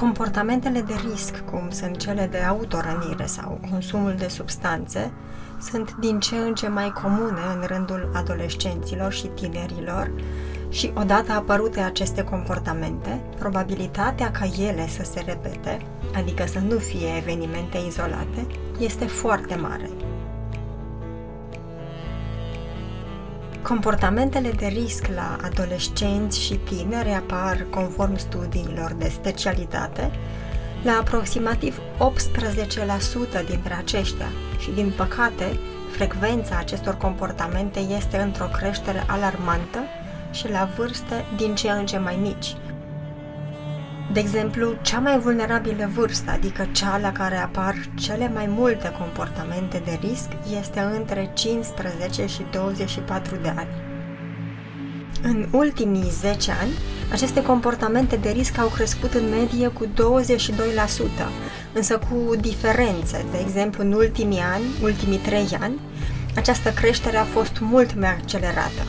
Comportamentele de risc, cum sunt cele de autorănire sau consumul de substanțe, sunt din ce în ce mai comune în rândul adolescenților și tinerilor și odată apărute aceste comportamente, probabilitatea ca ele să se repete, adică să nu fie evenimente izolate, este foarte mare. Comportamentele de risc la adolescenți și tineri apar, conform studiilor de specialitate, la aproximativ 18% dintre aceștia și, din păcate, frecvența acestor comportamente este într-o creștere alarmantă și la vârste din ce în ce mai mici. De exemplu, cea mai vulnerabilă vârstă, adică cea la care apar cele mai multe comportamente de risc, este între 15 și 24 de ani. În ultimii 10 ani, aceste comportamente de risc au crescut în medie cu 22%, însă cu diferențe. De exemplu, în ultimii ani, ultimii 3 ani, această creștere a fost mult mai accelerată.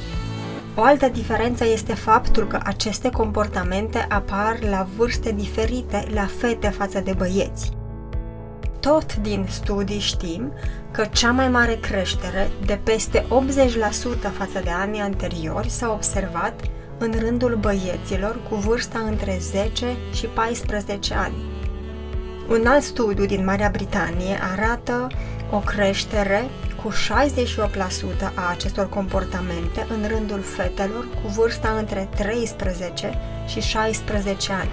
O altă diferență este faptul că aceste comportamente apar la vârste diferite la fete față de băieți. Tot din studii știm că cea mai mare creștere, de peste 80% față de anii anteriori, s-a observat în rândul băieților cu vârsta între 10 și 14 ani. Un alt studiu din Marea Britanie arată o creștere cu 68% a acestor comportamente în rândul fetelor cu vârsta între 13 și 16 ani.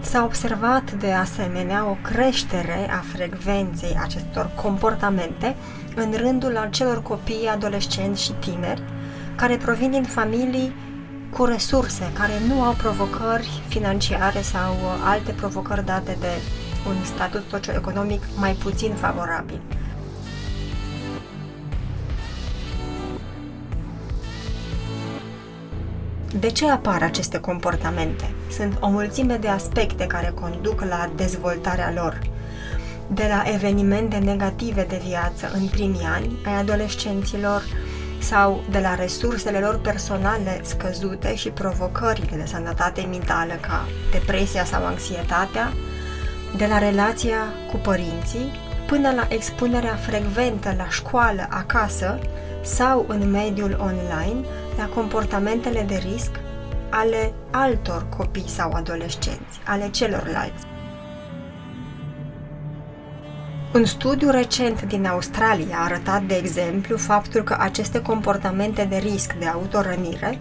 S-a observat de asemenea o creștere a frecvenței acestor comportamente în rândul acelor copii, adolescenți și tineri care provin din familii cu resurse, care nu au provocări financiare sau alte provocări date de un statut socioeconomic mai puțin favorabil. De ce apar aceste comportamente? Sunt o mulțime de aspecte care conduc la dezvoltarea lor. De la evenimente negative de viață în primii ani ai adolescenților sau de la resursele lor personale scăzute și provocările de sănătate mentală ca depresia sau anxietatea, de la relația cu părinții până la expunerea frecventă la școală, acasă sau în mediul online la comportamentele de risc ale altor copii sau adolescenți, ale celorlalți. Un studiu recent din Australia a arătat, de exemplu, faptul că aceste comportamente de risc de autorănire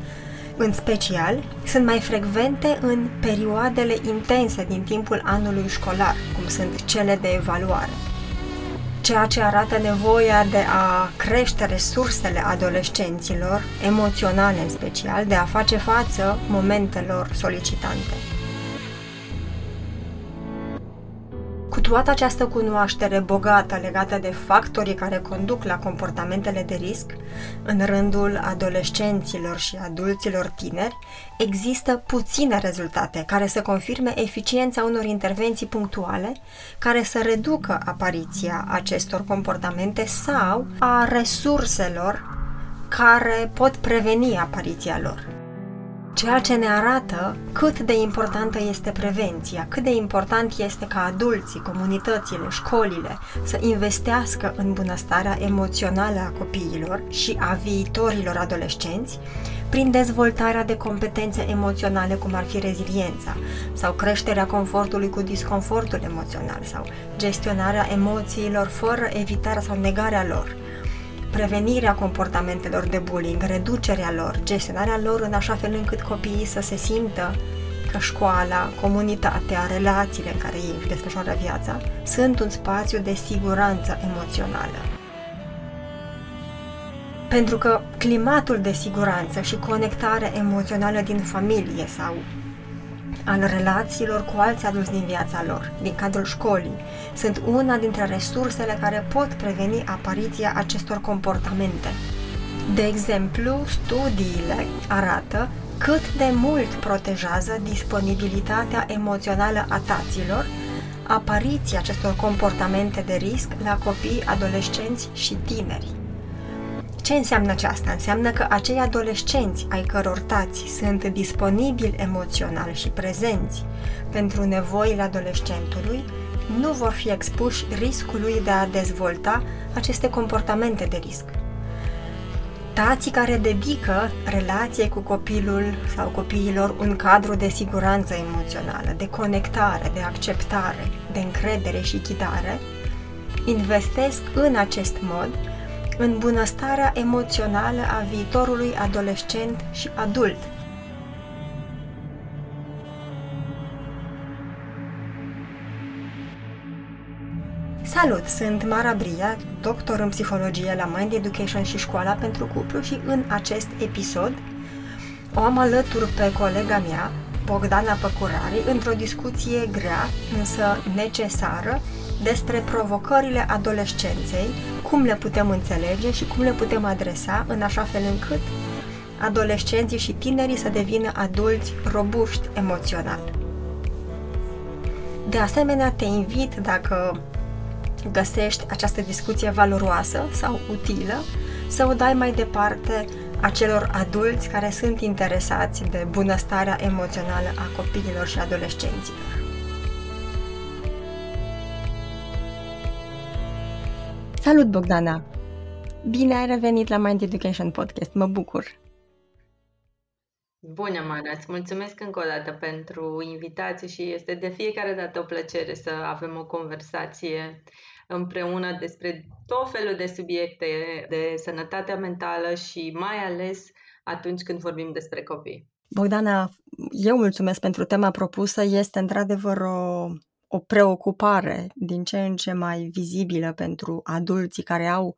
în special, sunt mai frecvente în perioadele intense din timpul anului școlar, cum sunt cele de evaluare. Ceea ce arată nevoia de a crește resursele adolescenților, emoționale în special, de a face față momentelor solicitante. Toată această cunoaștere bogată legată de factorii care conduc la comportamentele de risc, în rândul adolescenților și adulților tineri, există puține rezultate care să confirme eficiența unor intervenții punctuale care să reducă apariția acestor comportamente sau a resurselor care pot preveni apariția lor ceea ce ne arată cât de importantă este prevenția, cât de important este ca adulții, comunitățile, școlile să investească în bunăstarea emoțională a copiilor și a viitorilor adolescenți prin dezvoltarea de competențe emoționale cum ar fi reziliența sau creșterea confortului cu disconfortul emoțional sau gestionarea emoțiilor fără evitarea sau negarea lor prevenirea comportamentelor de bullying, reducerea lor, gestionarea lor în așa fel încât copiii să se simtă că școala, comunitatea, relațiile în care ei își desfășoară viața sunt un spațiu de siguranță emoțională. Pentru că climatul de siguranță și conectare emoțională din familie sau al relațiilor cu alți adulți din viața lor, din cadrul școlii, sunt una dintre resursele care pot preveni apariția acestor comportamente. De exemplu, studiile arată cât de mult protejează disponibilitatea emoțională a taților apariția acestor comportamente de risc la copii, adolescenți și tineri Ce înseamnă aceasta? Înseamnă că acei adolescenți ai căror tați sunt disponibili emoțional și prezenți pentru nevoile adolescentului nu vor fi expuși riscului de a dezvolta aceste comportamente de risc. Tații care dedică relației cu copilul sau copiilor un cadru de siguranță emoțională, de conectare, de acceptare, de încredere și ghidare, investesc în acest mod în bunăstarea emoțională a viitorului adolescent și adult. Salut, sunt Mara Bria, doctor în psihologie la Mind Education și Școala pentru Cuplu și în acest episod o am alături pe colega mea, Bogdana Păcurari, într-o discuție grea, însă necesară, despre provocările adolescenței, cum le putem înțelege și cum le putem adresa în așa fel încât adolescenții și tinerii să devină adulți robuști emoțional. De asemenea, te invit, dacă găsești această discuție valoroasă sau utilă, să o dai mai departe acelor adulți care sunt interesați de bunăstarea emoțională a copiilor și adolescenților. Salut, Bogdana! Bine ai revenit la Mind Education Podcast, mă bucur! Bună, Mara! Îți mulțumesc încă o dată pentru invitație și este de fiecare dată o plăcere să avem o conversație împreună despre tot felul de subiecte de sănătatea mentală și mai ales atunci când vorbim despre copii. Bogdana, eu mulțumesc pentru tema propusă. Este într-adevăr o, o preocupare din ce în ce mai vizibilă pentru adulții care au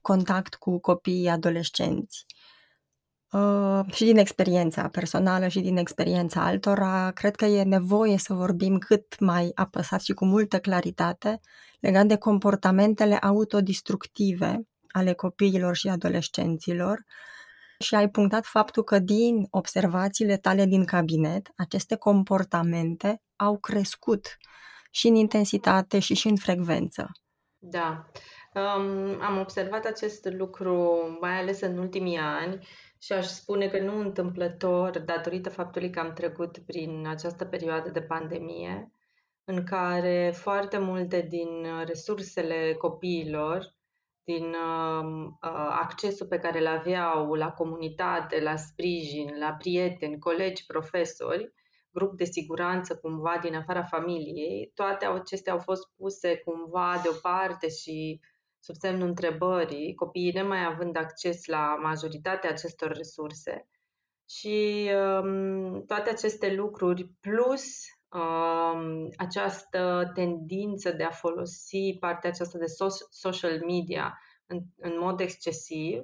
contact cu copiii adolescenți. Uh, și din experiența personală și din experiența altora, cred că e nevoie să vorbim cât mai apăsat și cu multă claritate legat de comportamentele autodistructive ale copiilor și adolescenților și ai punctat faptul că din observațiile tale din cabinet, aceste comportamente au crescut și în intensitate și și în frecvență. Da, um, am observat acest lucru mai ales în ultimii ani și aș spune că nu întâmplător, datorită faptului că am trecut prin această perioadă de pandemie, în care foarte multe din resursele copiilor, din uh, accesul pe care îl aveau la comunitate, la sprijin, la prieteni, colegi, profesori, grup de siguranță cumva din afara familiei, toate acestea au fost puse cumva deoparte și sub semnul întrebării, copiii nemai având acces la majoritatea acestor resurse. Și um, toate aceste lucruri, plus um, această tendință de a folosi partea aceasta de so- social media în, în mod excesiv,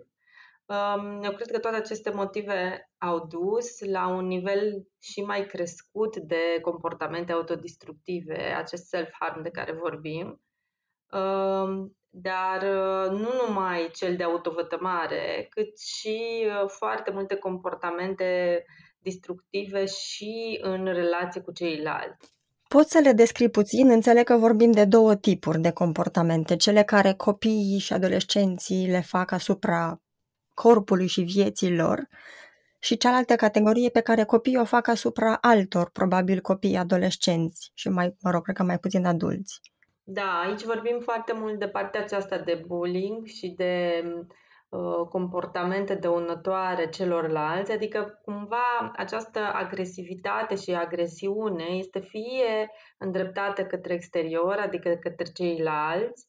um, eu cred că toate aceste motive au dus la un nivel și mai crescut de comportamente autodistructive, acest self-harm de care vorbim. Um, dar uh, nu numai cel de autovătămare, cât și uh, foarte multe comportamente destructive și în relație cu ceilalți. Poți să le descrii puțin? Înțeleg că vorbim de două tipuri de comportamente, cele care copiii și adolescenții le fac asupra corpului și vieții lor și cealaltă categorie pe care copiii o fac asupra altor, probabil copii adolescenți și mai, mă rog, cred că mai puțin adulți. Da, aici vorbim foarte mult de partea aceasta de bullying și de uh, comportamente dăunătoare celorlalți, adică cumva această agresivitate și agresiune este fie îndreptată către exterior, adică către ceilalți,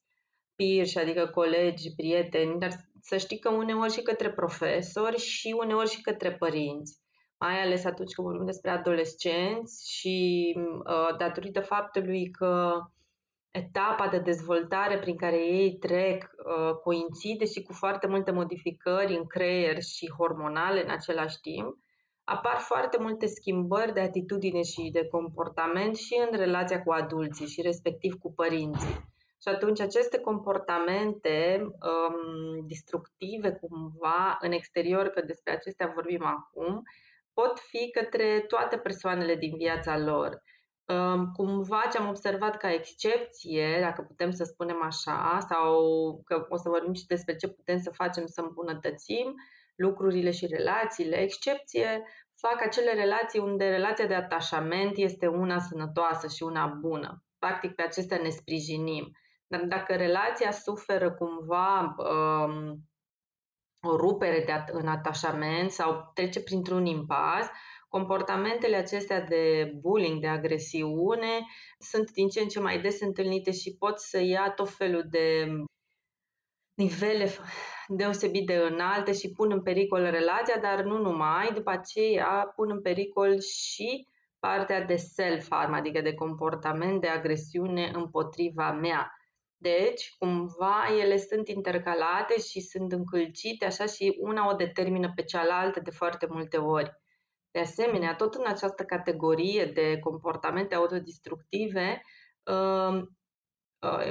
peers, adică colegi, prieteni, dar să știi că uneori și către profesori și uneori și către părinți. Mai ales atunci când vorbim despre adolescenți și uh, datorită faptului că etapa de dezvoltare prin care ei trec uh, coincide și cu foarte multe modificări în creier și hormonale în același timp, apar foarte multe schimbări de atitudine și de comportament și în relația cu adulții și respectiv cu părinții. Și atunci aceste comportamente um, destructive cumva în exterior, că despre acestea vorbim acum, pot fi către toate persoanele din viața lor Cumva ce am observat ca excepție, dacă putem să spunem așa, sau că o să vorbim și despre ce putem să facem să îmbunătățim lucrurile și relațiile, excepție fac acele relații unde relația de atașament este una sănătoasă și una bună. Practic pe acestea ne sprijinim. Dar dacă relația suferă cumva um, o rupere de at- în atașament sau trece printr-un impas, comportamentele acestea de bullying, de agresiune, sunt din ce în ce mai des întâlnite și pot să ia tot felul de nivele deosebit de înalte și pun în pericol relația, dar nu numai, după aceea pun în pericol și partea de self-harm, adică de comportament de agresiune împotriva mea. Deci, cumva, ele sunt intercalate și sunt încălcite așa și una o determină pe cealaltă de foarte multe ori. De asemenea, tot în această categorie de comportamente autodistructive, um,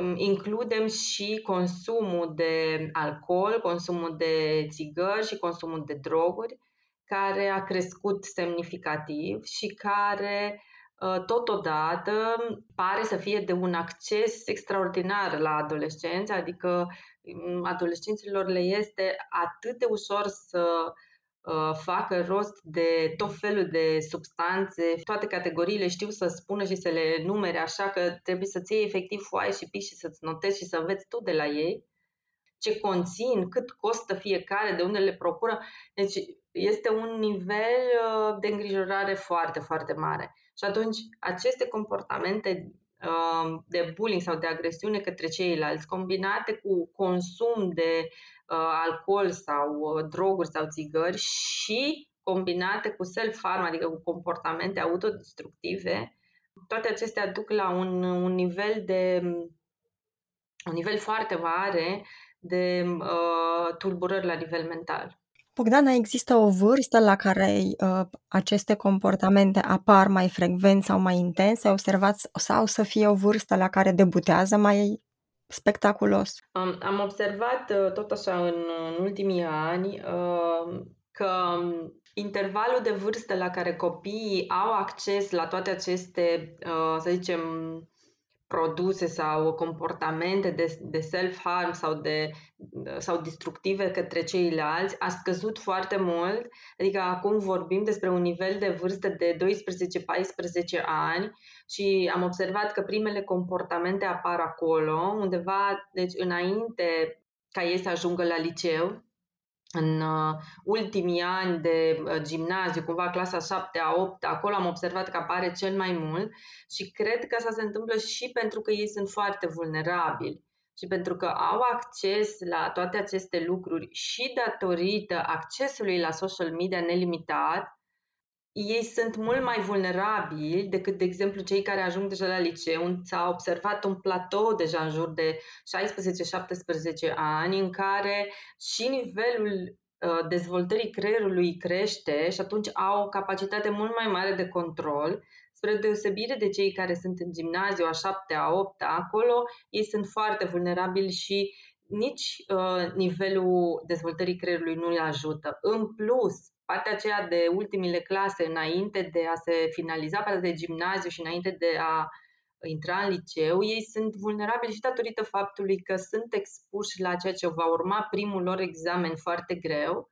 um, includem și consumul de alcool, consumul de țigări și consumul de droguri, care a crescut semnificativ și care uh, totodată pare să fie de un acces extraordinar la adolescenți, adică um, adolescenților le este atât de ușor să Uh, facă rost de tot felul de substanțe, toate categoriile știu să spună și să le numere așa că trebuie să-ți iei efectiv foaie și piși și să-ți notezi și să înveți tu de la ei ce conțin, cât costă fiecare, de unde le procură. Deci este un nivel uh, de îngrijorare foarte, foarte mare. Și atunci aceste comportamente uh, de bullying sau de agresiune către ceilalți, combinate cu consum de Uh, alcool sau uh, droguri sau țigări și combinate cu self-harm, adică cu comportamente autodestructive, toate acestea duc la un, un nivel de un nivel foarte mare de uh, tulburări la nivel mental. Bogdana, există o vârstă la care uh, aceste comportamente apar mai frecvent sau mai intense? Observați sau să fie o vârstă la care debutează mai spectaculos. Am, am observat uh, tot așa în, în ultimii ani uh, că intervalul de vârstă la care copiii au acces la toate aceste, uh, să zicem, produse sau comportamente de, de self-harm sau, de, sau destructive către ceilalți a scăzut foarte mult. Adică acum vorbim despre un nivel de vârstă de 12-14 ani și am observat că primele comportamente apar acolo, undeva, deci înainte ca ei să ajungă la liceu, în uh, ultimii ani de uh, gimnaziu, cumva clasa 7 a 8 acolo am observat că apare cel mai mult și cred că asta se întâmplă și pentru că ei sunt foarte vulnerabili și pentru că au acces la toate aceste lucruri și datorită accesului la social media nelimitat, ei sunt mult mai vulnerabili decât, de exemplu, cei care ajung deja la liceu. S-a observat un platou deja în jur de 16-17 ani în care și nivelul uh, dezvoltării creierului crește și atunci au o capacitate mult mai mare de control, spre deosebire de cei care sunt în gimnaziu a 7 a 8 acolo, ei sunt foarte vulnerabili și nici uh, nivelul dezvoltării creierului nu îi ajută. În plus, partea aceea de ultimile clase, înainte de a se finaliza partea de gimnaziu și înainte de a intra în liceu, ei sunt vulnerabili și datorită faptului că sunt expuși la ceea ce va urma primul lor examen foarte greu.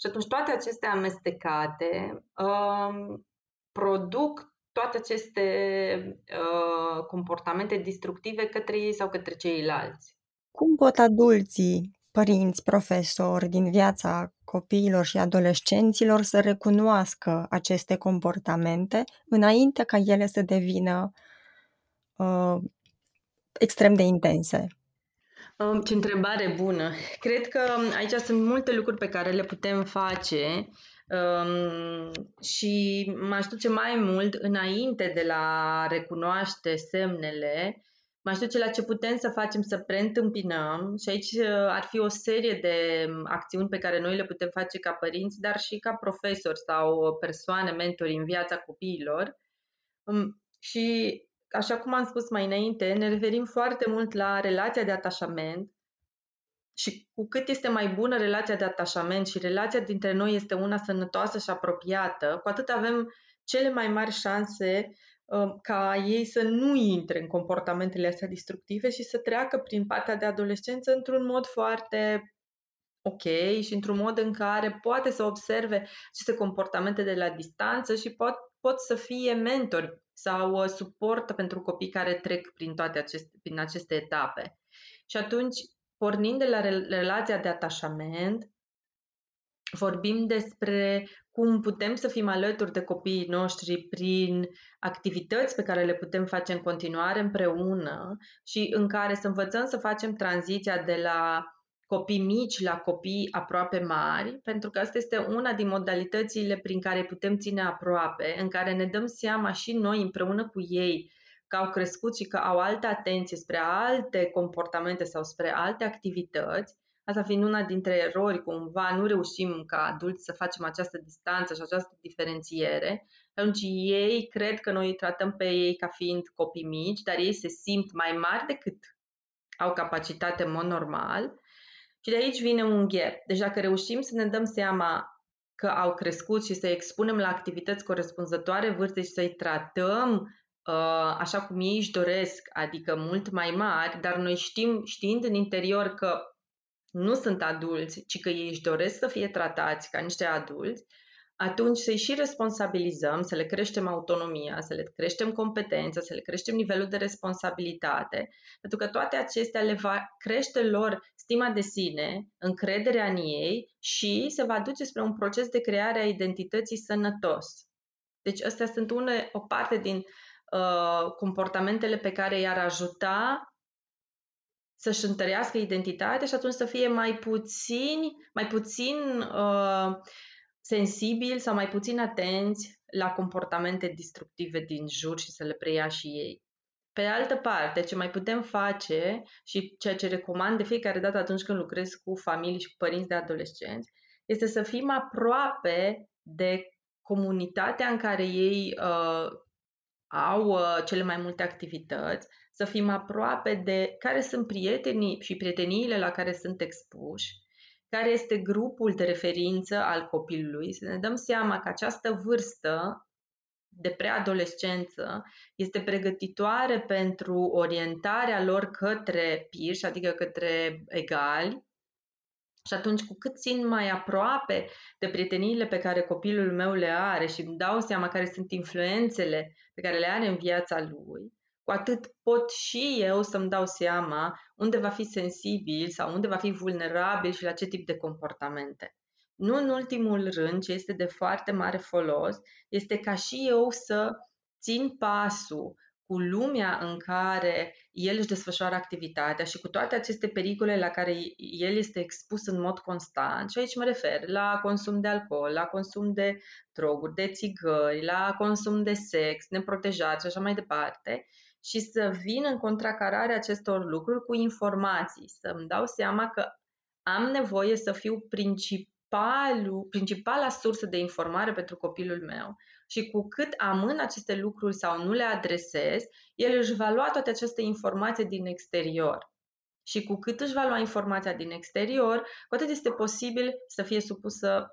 Și atunci toate acestea amestecate um, produc toate aceste uh, comportamente destructive către ei sau către ceilalți. Cum pot adulții părinți, profesori din viața copiilor și adolescenților să recunoască aceste comportamente înainte ca ele să devină uh, extrem de intense. Um, ce întrebare bună! Cred că aici sunt multe lucruri pe care le putem face um, și m-aș duce mai mult înainte de la recunoaște semnele M-aș duce la ce putem să facem să preîntâmpinăm și aici uh, ar fi o serie de um, acțiuni pe care noi le putem face ca părinți, dar și ca profesori sau persoane, mentori în viața copiilor. Um, și așa cum am spus mai înainte, ne referim foarte mult la relația de atașament și cu cât este mai bună relația de atașament și relația dintre noi este una sănătoasă și apropiată, cu atât avem cele mai mari șanse um, ca ei să nu intre în comportamentele astea destructive și să treacă prin partea de adolescență într-un mod foarte ok și într-un mod în care poate să observe aceste comportamente de la distanță și pot, pot să fie mentori sau uh, suport pentru copii care trec prin toate aceste, prin aceste etape. Și atunci, pornind de la relația de atașament, vorbim despre cum putem să fim alături de copiii noștri prin activități pe care le putem face în continuare împreună și în care să învățăm să facem tranziția de la copii mici la copii aproape mari, pentru că asta este una din modalitățile prin care putem ține aproape, în care ne dăm seama și noi împreună cu ei că au crescut și că au altă atenție spre alte comportamente sau spre alte activități, asta fiind una dintre erori, cumva nu reușim ca adulți să facem această distanță și această diferențiere, atunci ei cred că noi îi tratăm pe ei ca fiind copii mici, dar ei se simt mai mari decât au capacitate în mod normal și de aici vine un gap. Deci dacă reușim să ne dăm seama că au crescut și să-i expunem la activități corespunzătoare vârstei și să-i tratăm uh, așa cum ei își doresc, adică mult mai mari, dar noi știm, știind în interior că nu sunt adulți, ci că ei își doresc să fie tratați ca niște adulți, atunci să-i și responsabilizăm, să le creștem autonomia, să le creștem competența, să le creștem nivelul de responsabilitate, pentru că toate acestea le va crește lor stima de sine, încrederea în ei și se va duce spre un proces de creare a identității sănătos. Deci astea sunt une, o parte din uh, comportamentele pe care i-ar ajuta să-și întărească identitatea și atunci să fie mai puțini, mai puțin uh, sensibili sau mai puțin atenți la comportamente destructive din jur și să le preia și ei. Pe de altă parte, ce mai putem face și ceea ce recomand de fiecare dată atunci când lucrez cu familii și cu părinți de adolescenți, este să fim aproape de comunitatea în care ei uh, au uh, cele mai multe activități, să fim aproape de care sunt prietenii și prieteniile la care sunt expuși care este grupul de referință al copilului, să ne dăm seama că această vârstă de preadolescență este pregătitoare pentru orientarea lor către pirși, adică către egali, și atunci, cu cât țin mai aproape de prieteniile pe care copilul meu le are și îmi dau seama care sunt influențele pe care le are în viața lui, cu atât pot și eu să-mi dau seama unde va fi sensibil sau unde va fi vulnerabil și la ce tip de comportamente. Nu în ultimul rând, ce este de foarte mare folos, este ca și eu să țin pasul cu lumea în care el își desfășoară activitatea și cu toate aceste pericole la care el este expus în mod constant, și aici mă refer la consum de alcool, la consum de droguri, de țigări, la consum de sex, neprotejat și așa mai departe, și să vin în contracararea acestor lucruri cu informații, să-mi dau seama că am nevoie să fiu principalul, principala sursă de informare pentru copilul meu și cu cât amân aceste lucruri sau nu le adresez, el își va lua toate aceste informații din exterior. Și cu cât își va lua informația din exterior, cu atât este posibil să fie supusă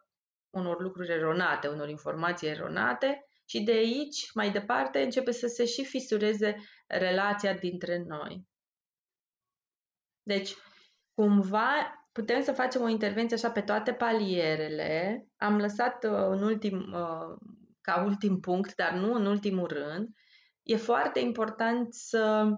unor lucruri eronate, unor informații eronate și de aici, mai departe, începe să se și fisureze relația dintre noi. Deci, cumva, putem să facem o intervenție așa pe toate palierele. Am lăsat uh, în ultim, uh, ca ultim punct, dar nu în ultimul rând, e foarte important să,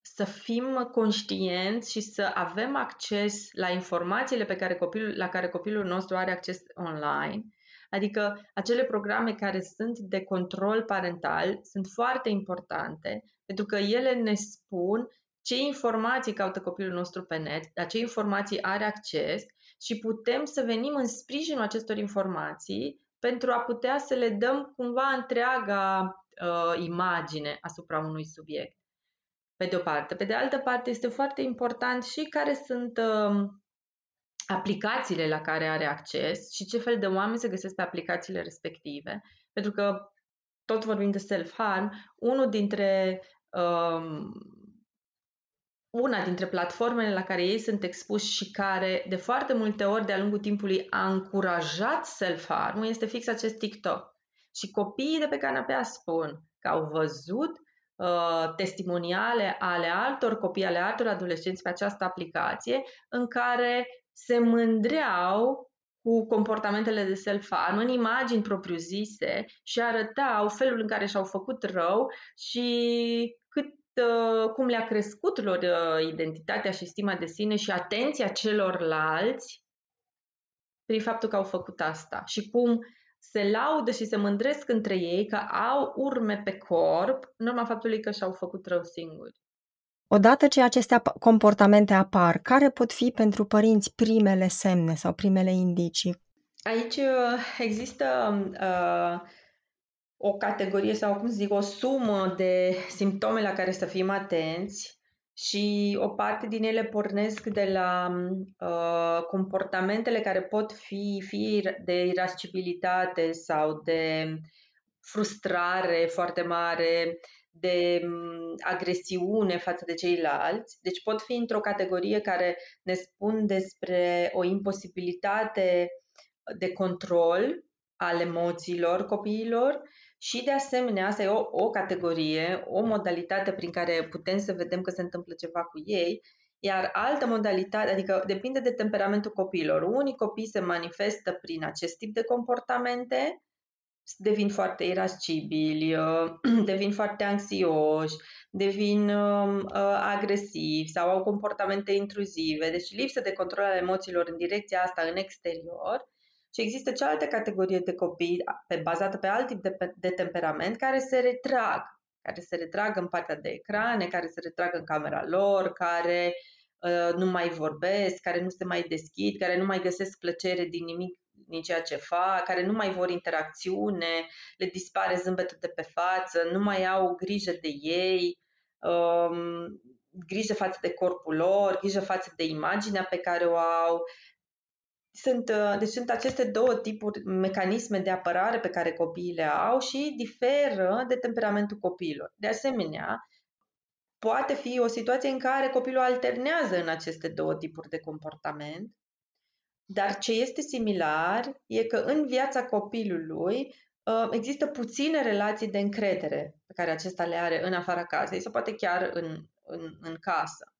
să fim conștienți și să avem acces la informațiile pe care copilul, la care copilul nostru are acces online. Adică acele programe care sunt de control parental sunt foarte importante pentru că ele ne spun ce informații caută copilul nostru pe net, la ce informații are acces și putem să venim în sprijinul acestor informații pentru a putea să le dăm cumva întreaga uh, imagine asupra unui subiect. Pe de o parte. Pe de altă parte, este foarte important și care sunt uh, aplicațiile la care are acces și ce fel de oameni se găsesc pe aplicațiile respective. Pentru că, tot vorbim de self-harm, unul dintre um, una dintre platformele la care ei sunt expuși și care de foarte multe ori de-a lungul timpului a încurajat self-harm este fix acest TikTok. Și copiii de pe canapea spun, că au văzut uh, testimoniale ale altor copii, ale altor adolescenți pe această aplicație, în care se mândreau cu comportamentele de self-harm în imagini propriu-zise și arătau felul în care și-au făcut rău și cât, uh, cum le-a crescut lor uh, identitatea și stima de sine și atenția celorlalți prin faptul că au făcut asta și cum se laudă și se mândresc între ei că au urme pe corp în urma faptului că și-au făcut rău singuri. Odată ce aceste comportamente apar, care pot fi pentru părinți primele semne sau primele indicii? Aici uh, există uh, o categorie sau, cum zic, o sumă de simptome la care să fim atenți și o parte din ele pornesc de la uh, comportamentele care pot fi fie de irascibilitate sau de frustrare foarte mare, de agresiune față de ceilalți. Deci pot fi într-o categorie care ne spun despre o imposibilitate de control al emoțiilor copiilor și de asemenea, asta e o, o categorie, o modalitate prin care putem să vedem că se întâmplă ceva cu ei, iar altă modalitate, adică depinde de temperamentul copiilor. Unii copii se manifestă prin acest tip de comportamente, devin foarte irascibili, uh, devin foarte anxioși, devin um, uh, agresivi sau au comportamente intruzive, deci lipsă de control al emoțiilor în direcția asta în exterior. Și există cealaltă categorie de copii pe, bazată pe alt tip de, de temperament care se retrag, care se retrag în partea de ecrane, care se retrag în camera lor, care uh, nu mai vorbesc, care nu se mai deschid, care nu mai găsesc plăcere din nimic din ceea ce fac, care nu mai vor interacțiune, le dispare zâmbetul de pe față, nu mai au grijă de ei, um, grijă față de corpul lor, grijă față de imaginea pe care o au. Sunt, uh, deci sunt aceste două tipuri, mecanisme de apărare pe care copiii le au și diferă de temperamentul copiilor. De asemenea, poate fi o situație în care copilul alternează în aceste două tipuri de comportament, dar ce este similar e că în viața copilului uh, există puține relații de încredere pe care acesta le are în afara casei sau poate chiar în, în, în casă.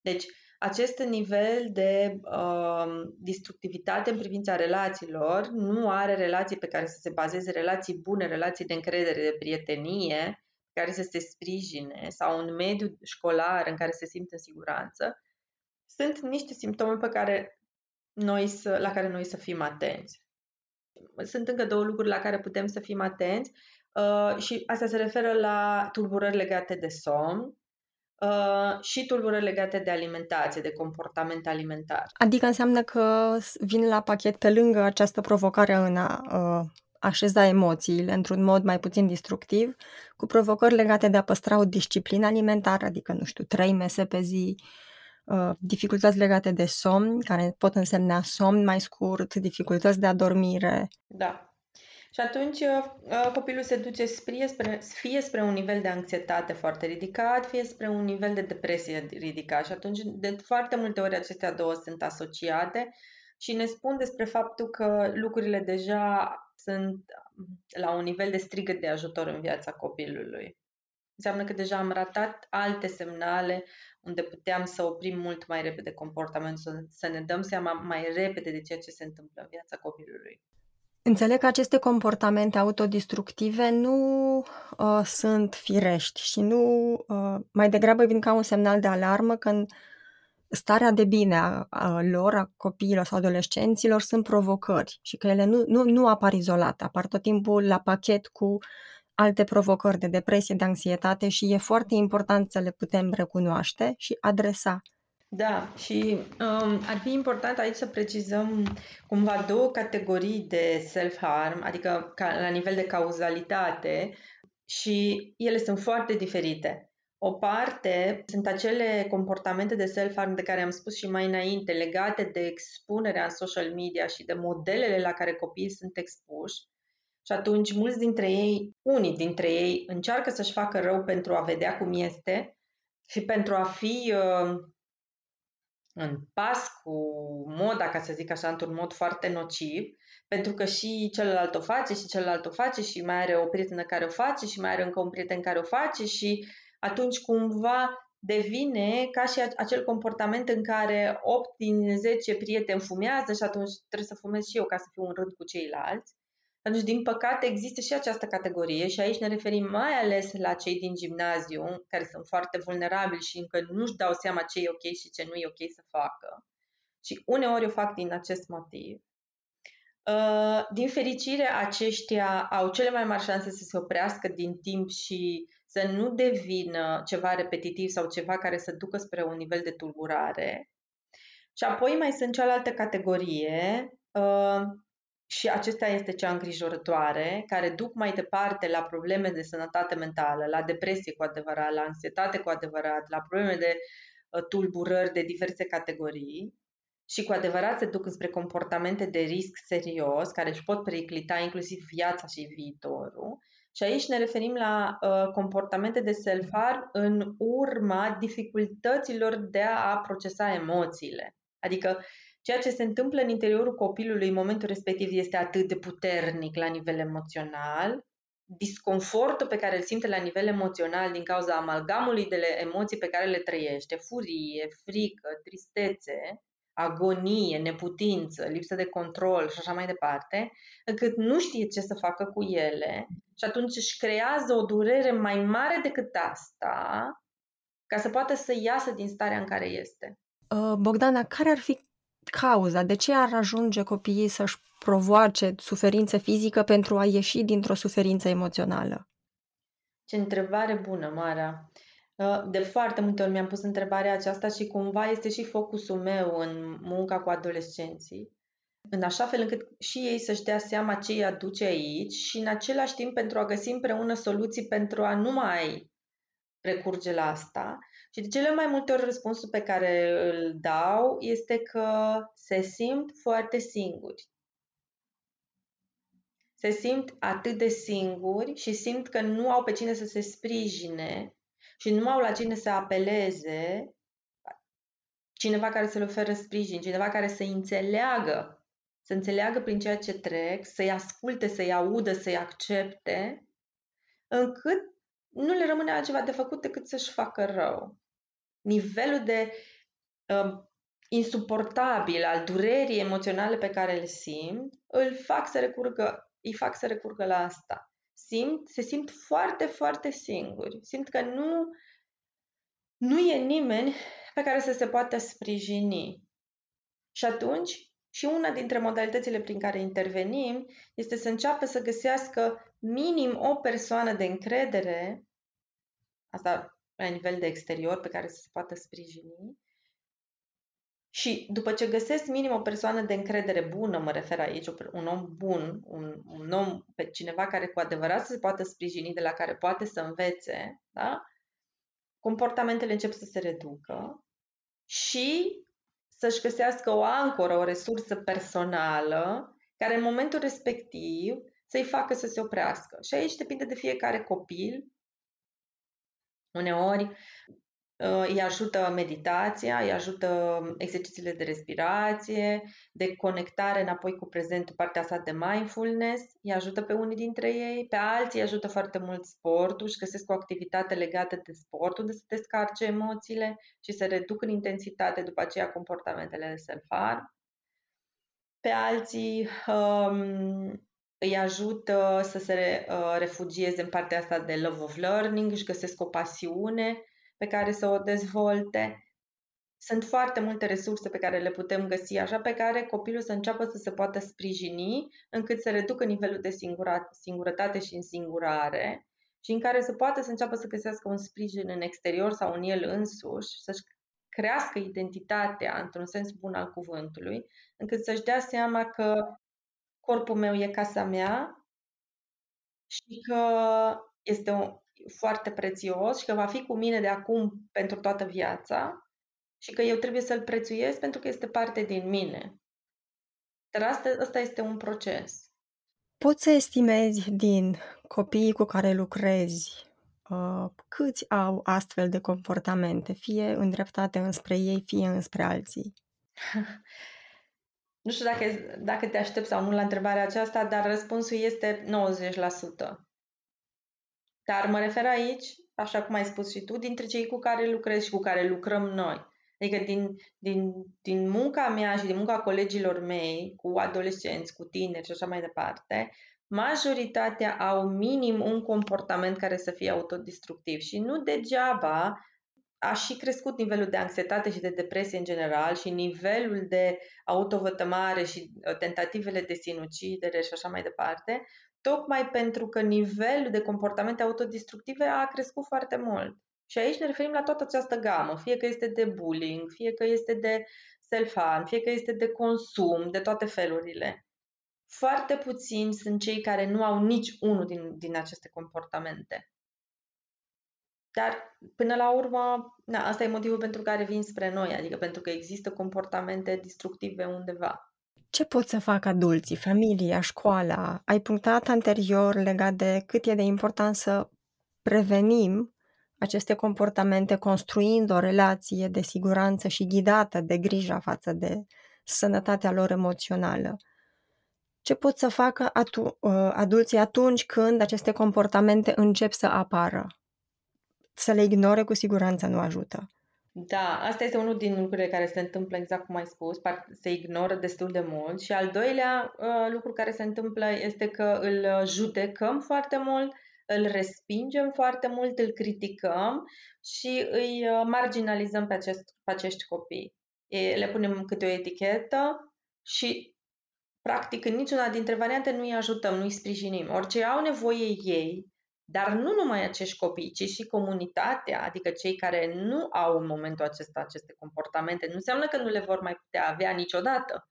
Deci, acest nivel de uh, destructivitate în privința relațiilor nu are relații pe care să se bazeze relații bune, relații de încredere, de prietenie, care să se sprijine sau un mediu școlar în care se simte în siguranță, sunt niște simptome pe care noi să, la care noi să fim atenți. Sunt încă două lucruri la care putem să fim atenți uh, și asta se referă la tulburări legate de somn uh, și tulburări legate de alimentație, de comportament alimentar. Adică înseamnă că vin la pachet pe lângă această provocare în a uh, așeza emoțiile într-un mod mai puțin destructiv, cu provocări legate de a păstra o disciplină alimentară, adică, nu știu, trei mese pe zi, uh, Uh, dificultăți legate de somn, care pot însemna somn mai scurt, dificultăți de adormire. Da. Și atunci uh, uh, copilul se duce fie spre, fie spre un nivel de anxietate foarte ridicat, fie spre un nivel de depresie ridicat. Și atunci, de foarte multe ori, acestea două sunt asociate și ne spun despre faptul că lucrurile deja sunt la un nivel de strigă de ajutor în viața copilului. Înseamnă că deja am ratat alte semnale unde puteam să oprim mult mai repede comportamentul, să ne dăm seama mai repede de ceea ce se întâmplă în viața copilului. Înțeleg că aceste comportamente autodistructive nu uh, sunt firești și nu uh, mai degrabă vin ca un semnal de alarmă când starea de bine a, a lor, a copiilor sau adolescenților sunt provocări și că ele nu, nu, nu apar izolate, apar tot timpul la pachet cu alte provocări de depresie, de anxietate și e foarte important să le putem recunoaște și adresa. Da, și um, ar fi important aici să precizăm cumva două categorii de self-harm, adică ca, la nivel de cauzalitate și ele sunt foarte diferite. O parte sunt acele comportamente de self-harm de care am spus și mai înainte, legate de expunerea în social media și de modelele la care copiii sunt expuși, și atunci mulți dintre ei, unii dintre ei, încearcă să-și facă rău pentru a vedea cum este și pentru a fi uh, în pas cu moda, ca să zic așa, într-un mod foarte nociv, pentru că și celălalt o face și celălalt o face și mai are o prietenă care o face și mai are încă un prieten care o face și atunci cumva devine ca și acel comportament în care 8 din 10 prieteni fumează și atunci trebuie să fumez și eu ca să fiu în rând cu ceilalți. Atunci, din păcate, există și această categorie și aici ne referim mai ales la cei din gimnaziu, care sunt foarte vulnerabili și încă nu-și dau seama ce e ok și ce nu e ok să facă. Și uneori o fac din acest motiv. Uh, din fericire, aceștia au cele mai mari șanse să se oprească din timp și să nu devină ceva repetitiv sau ceva care să ducă spre un nivel de tulburare. Și apoi mai sunt cealaltă categorie, uh, și acesta este cea îngrijorătoare, care duc mai departe la probleme de sănătate mentală, la depresie cu adevărat, la anxietate cu adevărat, la probleme de uh, tulburări de diverse categorii și cu adevărat se duc spre comportamente de risc serios, care își pot periclita inclusiv viața și viitorul. Și aici ne referim la uh, comportamente de self-harm în urma dificultăților de a procesa emoțiile. Adică ceea ce se întâmplă în interiorul copilului în momentul respectiv este atât de puternic la nivel emoțional, disconfortul pe care îl simte la nivel emoțional din cauza amalgamului de emoții pe care le trăiește, furie, frică, tristețe, agonie, neputință, lipsă de control și așa mai departe, încât nu știe ce să facă cu ele și atunci își creează o durere mai mare decât asta ca să poată să iasă din starea în care este. Uh, Bogdana, care ar fi cauza? De ce ar ajunge copiii să-și provoace suferință fizică pentru a ieși dintr-o suferință emoțională? Ce întrebare bună, Mara! Uh, de foarte multe ori mi-am pus întrebarea aceasta și cumva este și focusul meu în munca cu adolescenții, în așa fel încât și ei să-și dea seama ce îi aduce aici și în același timp pentru a găsi împreună soluții pentru a nu mai recurge la asta. Și de cele mai multe ori răspunsul pe care îl dau este că se simt foarte singuri. Se simt atât de singuri și simt că nu au pe cine să se sprijine și nu au la cine să apeleze, cineva care să le oferă sprijin, cineva care să înțeleagă, să înțeleagă prin ceea ce trec, să-i asculte, să-i audă, să-i accepte, încât nu le rămâne altceva de făcut decât să-și facă rău. Nivelul de uh, insuportabil al durerii emoționale pe care le simt, îl fac să recurgă, îi fac să recurgă la asta. Simt, se simt foarte, foarte singuri. Simt că nu, nu e nimeni pe care să se poată sprijini. Și atunci, și una dintre modalitățile prin care intervenim este să înceapă să găsească minim o persoană de încredere, asta la nivel de exterior, pe care să se poată sprijini, și după ce găsesc minim o persoană de încredere bună, mă refer aici, un om bun, un, un om, pe cineva care cu adevărat se poată sprijini, de la care poate să învețe, da? comportamentele încep să se reducă și să-și găsească o ancoră, o resursă personală, care în momentul respectiv să-i facă să se oprească. Și aici depinde de fiecare copil. Uneori uh, îi ajută meditația, îi ajută exercițiile de respirație, de conectare înapoi cu prezentul, partea asta de mindfulness, îi ajută pe unii dintre ei, pe alții îi ajută foarte mult sportul și găsesc o activitate legată de sport, unde să descarce emoțiile și să reduc în intensitate după aceea comportamentele de self-harm. Pe alții um, îi ajută să se uh, refugieze în partea asta de love of learning, își găsesc o pasiune pe care să o dezvolte. Sunt foarte multe resurse pe care le putem găsi, așa pe care copilul să înceapă să se poată sprijini, încât să reducă nivelul de singura, singurătate și însingurare și în care să poată să înceapă să găsească un sprijin în exterior sau în el însuși, să-și crească identitatea într-un sens bun al cuvântului, încât să-și dea seama că corpul meu e casa mea și că este un, foarte prețios și că va fi cu mine de acum pentru toată viața și că eu trebuie să-l prețuiesc pentru că este parte din mine. Dar asta, asta este un proces. Poți să estimezi din copiii cu care lucrezi uh, câți au astfel de comportamente, fie îndreptate înspre ei, fie înspre alții? Nu știu dacă, dacă te aștept sau nu la întrebarea aceasta, dar răspunsul este 90%. Dar mă refer aici, așa cum ai spus și tu, dintre cei cu care lucrez și cu care lucrăm noi. Adică din, din, din munca mea și din munca colegilor mei cu adolescenți, cu tineri și așa mai departe, majoritatea au minim un comportament care să fie autodestructiv și nu degeaba a și crescut nivelul de anxietate și de depresie în general și nivelul de autovătămare și uh, tentativele de sinucidere și așa mai departe, tocmai pentru că nivelul de comportamente autodestructive a crescut foarte mult. Și aici ne referim la toată această gamă, fie că este de bullying, fie că este de self-harm, fie că este de consum, de toate felurile. Foarte puțini sunt cei care nu au nici unul din, din aceste comportamente. Dar, până la urmă, na, asta e motivul pentru care vin spre noi, adică pentru că există comportamente destructive undeva. Ce pot să facă adulții, familia, școala? Ai punctat anterior legat de cât e de important să prevenim aceste comportamente construind o relație de siguranță și ghidată de grija față de sănătatea lor emoțională. Ce pot să facă atu- uh, adulții atunci când aceste comportamente încep să apară? Să le ignore cu siguranță nu ajută. Da, asta este unul din lucrurile care se întâmplă exact cum ai spus, se ignoră destul de mult și al doilea uh, lucru care se întâmplă este că îl judecăm foarte mult îl respingem foarte mult, îl criticăm și îi uh, marginalizăm pe, acest, pe acești copii. E, le punem câte o etichetă și, practic, în niciuna dintre variante nu îi ajutăm, nu îi sprijinim. Orice au nevoie ei, dar nu numai acești copii, ci și comunitatea, adică cei care nu au în momentul acesta aceste comportamente, nu înseamnă că nu le vor mai putea avea niciodată.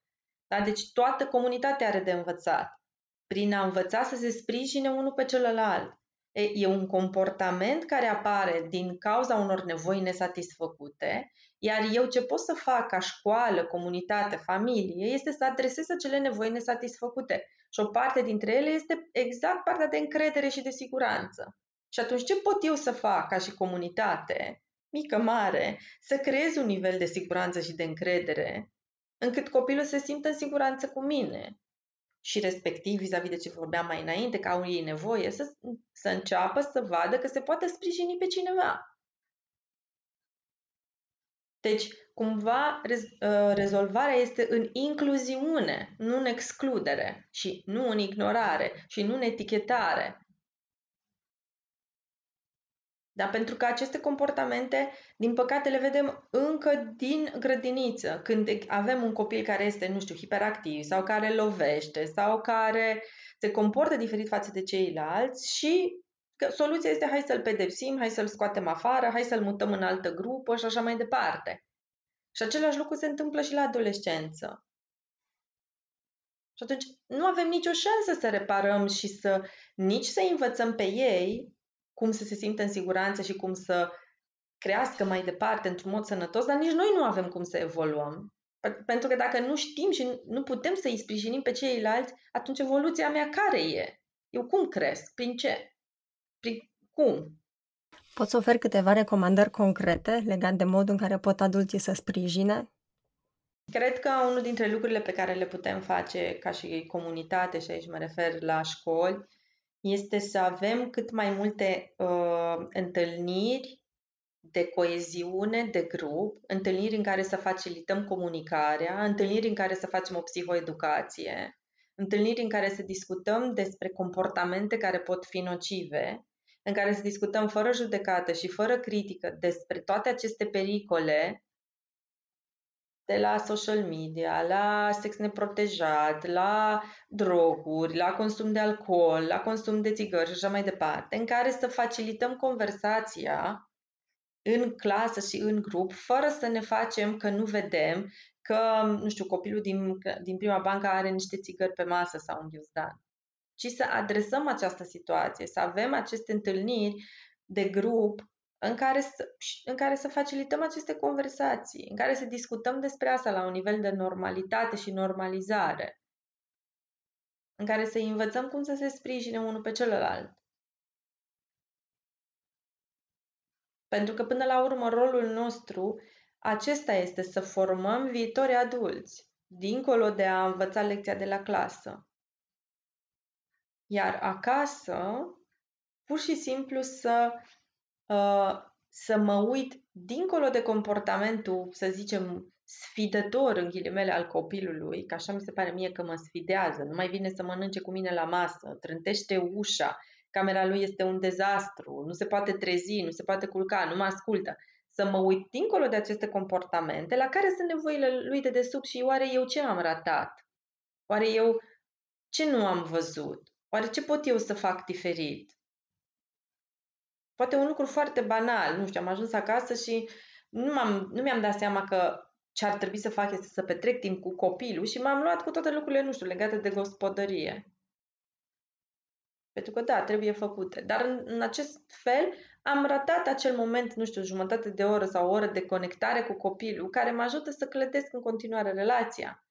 Da? Deci toată comunitatea are de învățat prin a învăța să se sprijine unul pe celălalt. E un comportament care apare din cauza unor nevoi nesatisfăcute, iar eu ce pot să fac ca școală, comunitate, familie, este să adresez acele nevoi nesatisfăcute. Și o parte dintre ele este exact partea de încredere și de siguranță. Și atunci ce pot eu să fac ca și comunitate, mică, mare, să creez un nivel de siguranță și de încredere încât copilul să se simtă în siguranță cu mine, și respectiv vis-a-vis de ce vorbeam mai înainte, că au ei nevoie, să, să înceapă să vadă că se poate sprijini pe cineva. Deci, cumva, rez, uh, rezolvarea este în incluziune, nu în excludere și nu în ignorare și nu în etichetare. Da? Pentru că aceste comportamente, din păcate, le vedem încă din grădiniță, când avem un copil care este, nu știu, hiperactiv sau care lovește sau care se comportă diferit față de ceilalți și că soluția este hai să-l pedepsim, hai să-l scoatem afară, hai să-l mutăm în altă grupă și așa mai departe. Și același lucru se întâmplă și la adolescență. Și atunci nu avem nicio șansă să reparăm și să nici să învățăm pe ei cum să se simtă în siguranță și cum să crească mai departe într-un mod sănătos, dar nici noi nu avem cum să evoluăm. Pentru că dacă nu știm și nu putem să îi sprijinim pe ceilalți, atunci evoluția mea care e? Eu cum cresc? Prin ce? Prin cum? Poți oferi câteva recomandări concrete legate de modul în care pot adulții să sprijine? Cred că unul dintre lucrurile pe care le putem face ca și comunitate, și aici mă refer la școli, este să avem cât mai multe uh, întâlniri de coeziune, de grup, întâlniri în care să facilităm comunicarea, întâlniri în care să facem o psihoeducație, întâlniri în care să discutăm despre comportamente care pot fi nocive, în care să discutăm fără judecată și fără critică despre toate aceste pericole de la social media, la sex neprotejat, la droguri, la consum de alcool, la consum de țigări și așa mai departe, în care să facilităm conversația în clasă și în grup, fără să ne facem că nu vedem că, nu știu, copilul din, din prima bancă are niște țigări pe masă sau un ghiuzdan. Ci să adresăm această situație, să avem aceste întâlniri de grup în care, să, în care să facilităm aceste conversații, în care să discutăm despre asta la un nivel de normalitate și normalizare, în care să învățăm cum să se sprijine unul pe celălalt. Pentru că, până la urmă, rolul nostru acesta este să formăm viitori adulți, dincolo de a învăța lecția de la clasă. Iar acasă, pur și simplu să, uh, să mă uit dincolo de comportamentul, să zicem, sfidător în ghilimele al copilului, că așa mi se pare mie că mă sfidează, nu mai vine să mănânce cu mine la masă, trântește ușa, camera lui este un dezastru, nu se poate trezi, nu se poate culca, nu mă ascultă. Să mă uit dincolo de aceste comportamente, la care sunt nevoile lui de desubt și oare eu ce am ratat? Oare eu ce nu am văzut? Oare ce pot eu să fac diferit? Poate un lucru foarte banal, nu știu, am ajuns acasă și nu, m-am, nu mi-am dat seama că ce ar trebui să fac este să petrec timp cu copilul și m-am luat cu toate lucrurile, nu știu, legate de gospodărie. Pentru că, da, trebuie făcute. Dar în, în acest fel am ratat acel moment, nu știu, jumătate de oră sau o oră de conectare cu copilul, care mă ajută să clădesc în continuare relația.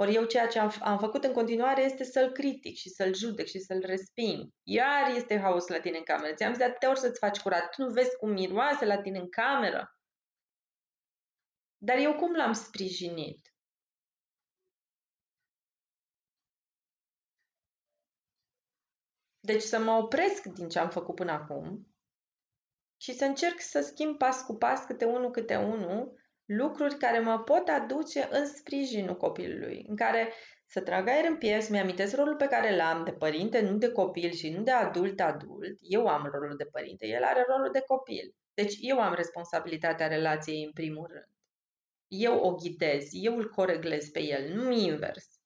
Ori eu ceea ce am, am făcut în continuare este să-l critic și să-l judec și să-l resping. Iar este haos la tine în cameră. Ți-am zis de atâtea ori să-ți faci curat. Tu nu vezi cum miroase la tine în cameră. Dar eu cum l-am sprijinit? Deci să mă opresc din ce am făcut până acum și să încerc să schimb pas cu pas, câte unul, câte unul, lucruri care mă pot aduce în sprijinul copilului, în care să trag aer în piept, mi-amintesc rolul pe care l-am de părinte, nu de copil și nu de adult-adult. Eu am rolul de părinte, el are rolul de copil. Deci eu am responsabilitatea relației în primul rând. Eu o ghidez, eu îl coreglez pe el, nu invers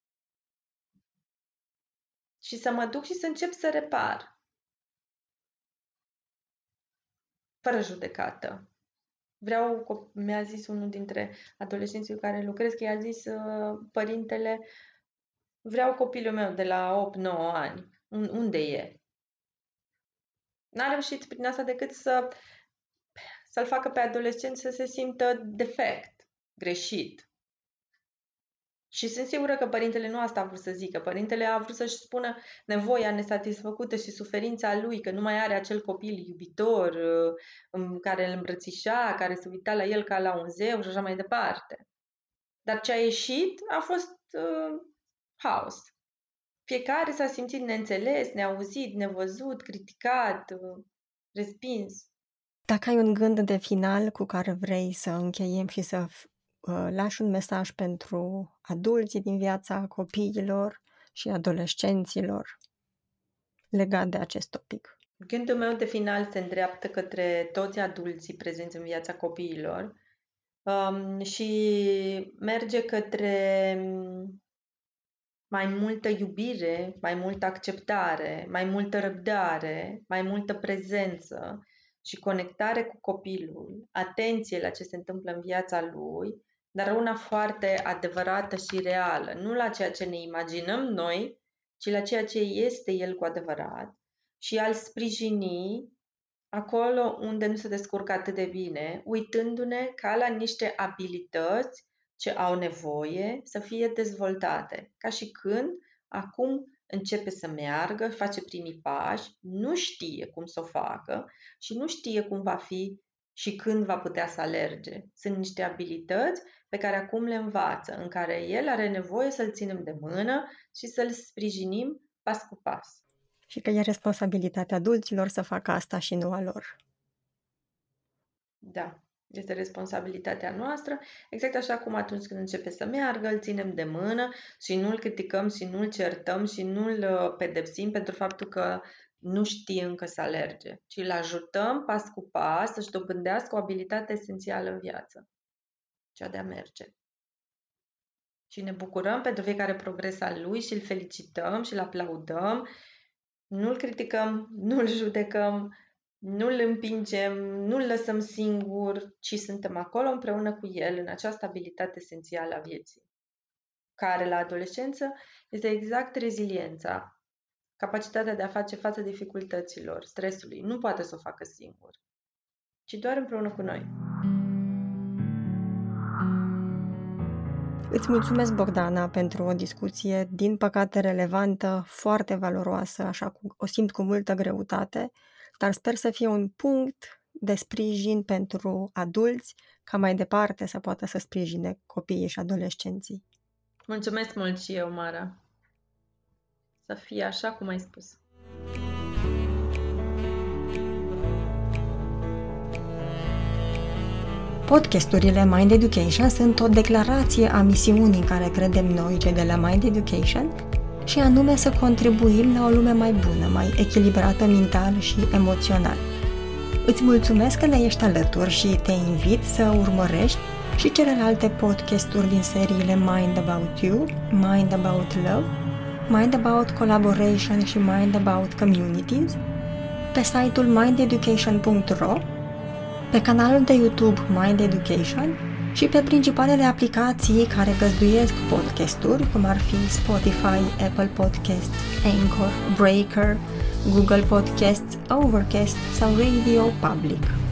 și să mă duc și să încep să repar. Fără judecată. Vreau, mi-a zis unul dintre adolescenții cu care lucrez, că i-a zis uh, părintele, vreau copilul meu de la 8-9 ani. Unde e? N-a reușit prin asta decât să, să-l facă pe adolescent să se simtă defect, greșit. Și sunt sigură că părintele nu asta a vrut să zică. Părintele a vrut să-și spună nevoia nesatisfăcută și suferința lui, că nu mai are acel copil iubitor uh, care îl îmbrățișa, care se uita la el ca la un zeu și așa mai departe. Dar ce a ieșit a fost uh, haos. Fiecare s-a simțit neînțeles, neauzit, nevăzut, criticat, uh, respins. Dacă ai un gând de final cu care vrei să încheiem și să Uh, lași un mesaj pentru adulții din viața copiilor și adolescenților legat de acest topic. Gândul meu de final se îndreaptă către toți adulții prezenți în viața copiilor um, și merge către mai multă iubire, mai multă acceptare, mai multă răbdare, mai multă prezență și conectare cu copilul, atenție la ce se întâmplă în viața lui dar una foarte adevărată și reală, nu la ceea ce ne imaginăm noi, ci la ceea ce este el cu adevărat și al sprijini acolo unde nu se descurcă atât de bine, uitându-ne ca la niște abilități ce au nevoie să fie dezvoltate, ca și când acum începe să meargă, face primii pași, nu știe cum să o facă și nu știe cum va fi și când va putea să alerge. Sunt niște abilități pe care acum le învață, în care el are nevoie să-l ținem de mână și să-l sprijinim pas cu pas. Și că e responsabilitatea adulților să facă asta și nu a lor. Da, este responsabilitatea noastră, exact așa cum atunci când începe să meargă, îl ținem de mână și nu-l criticăm și nu-l certăm și nu-l uh, pedepsim pentru faptul că nu știe încă să alerge, ci îl ajutăm pas cu pas să-și dobândească o abilitate esențială în viață cea de a merge. Și ne bucurăm pentru fiecare progres al lui și îl felicităm și îl aplaudăm. Nu-l criticăm, nu-l judecăm, nu-l împingem, nu-l lăsăm singur, ci suntem acolo împreună cu el în această abilitate esențială a vieții, care la adolescență este exact reziliența, capacitatea de a face față dificultăților, stresului. Nu poate să o facă singur, ci doar împreună cu noi. Îți mulțumesc, Bogdana, pentru o discuție, din păcate relevantă, foarte valoroasă, așa cum o simt cu multă greutate, dar sper să fie un punct de sprijin pentru adulți ca mai departe să poată să sprijine copiii și adolescenții. Mulțumesc mult și eu, Mara. Să fie așa cum ai spus. Podcasturile Mind Education sunt o declarație a misiunii în care credem noi, cei de la Mind Education, și anume să contribuim la o lume mai bună, mai echilibrată mental și emoțional. Îți mulțumesc că ne ești alături și te invit să urmărești și celelalte podcasturi din seriile Mind About You, Mind About Love, Mind About Collaboration și Mind About Communities pe site-ul mindeducation.ro pe canalul de YouTube Mind Education și pe principalele aplicații care găzduiesc podcasturi, cum ar fi Spotify, Apple Podcasts, Anchor, Breaker, Google Podcasts, Overcast sau Radio Public.